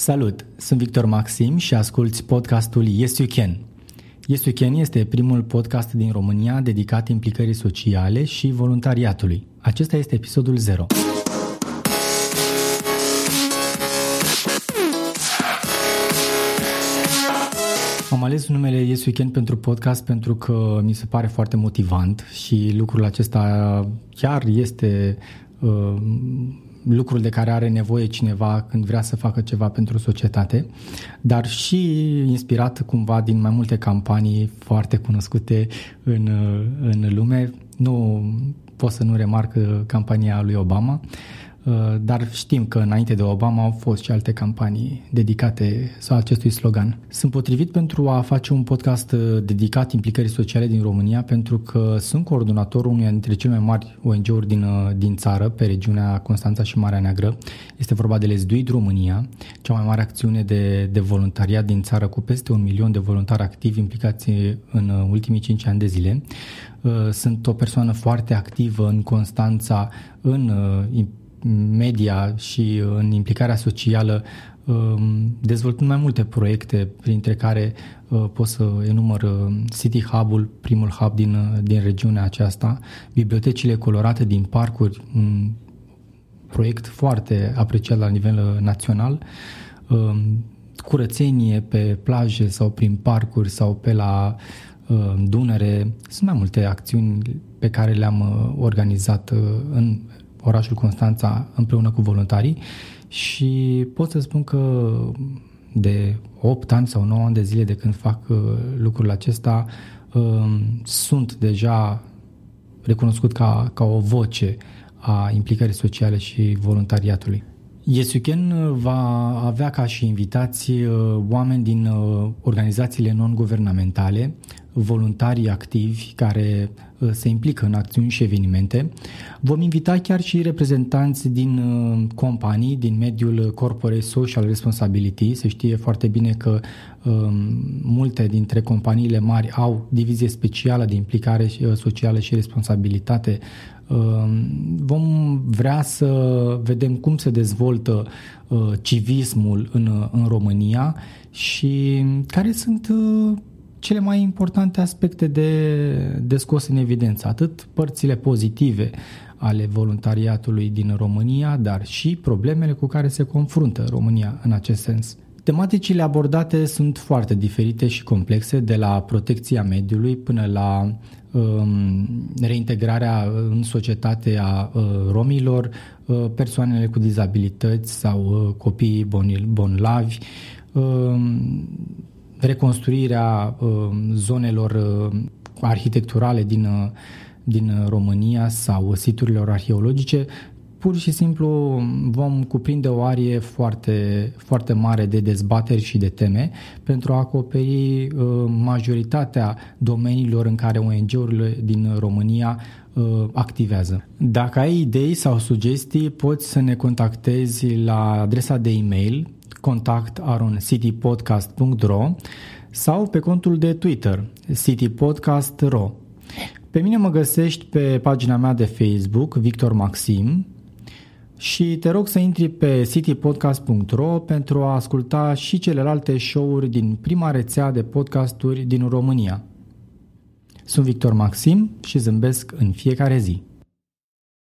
Salut, sunt Victor Maxim și asculți podcastul Yes You Can. Yes You Can este primul podcast din România dedicat implicării sociale și voluntariatului. Acesta este episodul 0. Am ales numele Yes Weekend pentru podcast pentru că mi se pare foarte motivant și lucrul acesta chiar este uh, lucrul de care are nevoie cineva când vrea să facă ceva pentru societate, dar și inspirat cumva din mai multe campanii foarte cunoscute în, în lume. Nu pot să nu remarc campania lui Obama, Uh, dar știm că înainte de Obama au fost și alte campanii dedicate sau acestui slogan. Sunt potrivit pentru a face un podcast uh, dedicat implicării sociale din România pentru că sunt coordonatorul unui dintre cele mai mari ONG-uri din, uh, din țară, pe regiunea Constanța și Marea Neagră. Este vorba de Lesduit România, cea mai mare acțiune de, de voluntariat din țară cu peste un milion de voluntari activi implicați în ultimii 5 ani de zile. Sunt o persoană foarte activă în Constanța, în media și în implicarea socială, um, dezvoltând mai multe proiecte, printre care uh, pot să enumăr uh, City Hub-ul, primul hub din, uh, din regiunea aceasta, bibliotecile colorate din parcuri, un proiect foarte apreciat la nivel național, um, curățenie pe plaje sau prin parcuri sau pe la Dunăre. Sunt mai multe acțiuni pe care le-am organizat în orașul Constanța împreună cu voluntarii și pot să spun că de 8 ani sau 9 ani de zile de când fac uh, lucrul acesta um, sunt deja recunoscut ca, ca o voce a implicării sociale și voluntariatului. Yesuken va avea ca și invitați uh, oameni din uh, organizațiile non-guvernamentale, voluntarii activi care uh, se implică în acțiuni și evenimente. Vom invita chiar și reprezentanți din companii, din mediul Corporate Social Responsibility. Se știe foarte bine că um, multe dintre companiile mari au divizie specială de implicare socială și responsabilitate Ehm, vom vrea să vedem cum se dezvoltă uh, civismul în, în România și care sunt uh, cele mai importante aspecte de, de scos în evidență, atât părțile pozitive ale voluntariatului din România, dar și problemele cu care se confruntă România în acest sens. Tematicile abordate sunt foarte diferite și complexe, de la protecția mediului până la um, reintegrarea în societate a uh, romilor, uh, persoanele cu dizabilități sau uh, copiii bonlavi, um, reconstruirea um, zonelor uh, arhitecturale din, uh, din România sau siturilor arheologice, pur și simplu vom cuprinde o arie foarte, foarte mare de dezbateri și de teme pentru a acoperi uh, majoritatea domeniilor în care ONG-urile din România uh, activează. Dacă ai idei sau sugestii, poți să ne contactezi la adresa de e-mail contact.citypodcast.ro sau pe contul de Twitter citypodcast.ro. Pe mine mă găsești pe pagina mea de Facebook, Victor Maxim, și te rog să intri pe citypodcast.ro pentru a asculta și celelalte show-uri din prima rețea de podcasturi din România. Sunt Victor Maxim și zâmbesc în fiecare zi.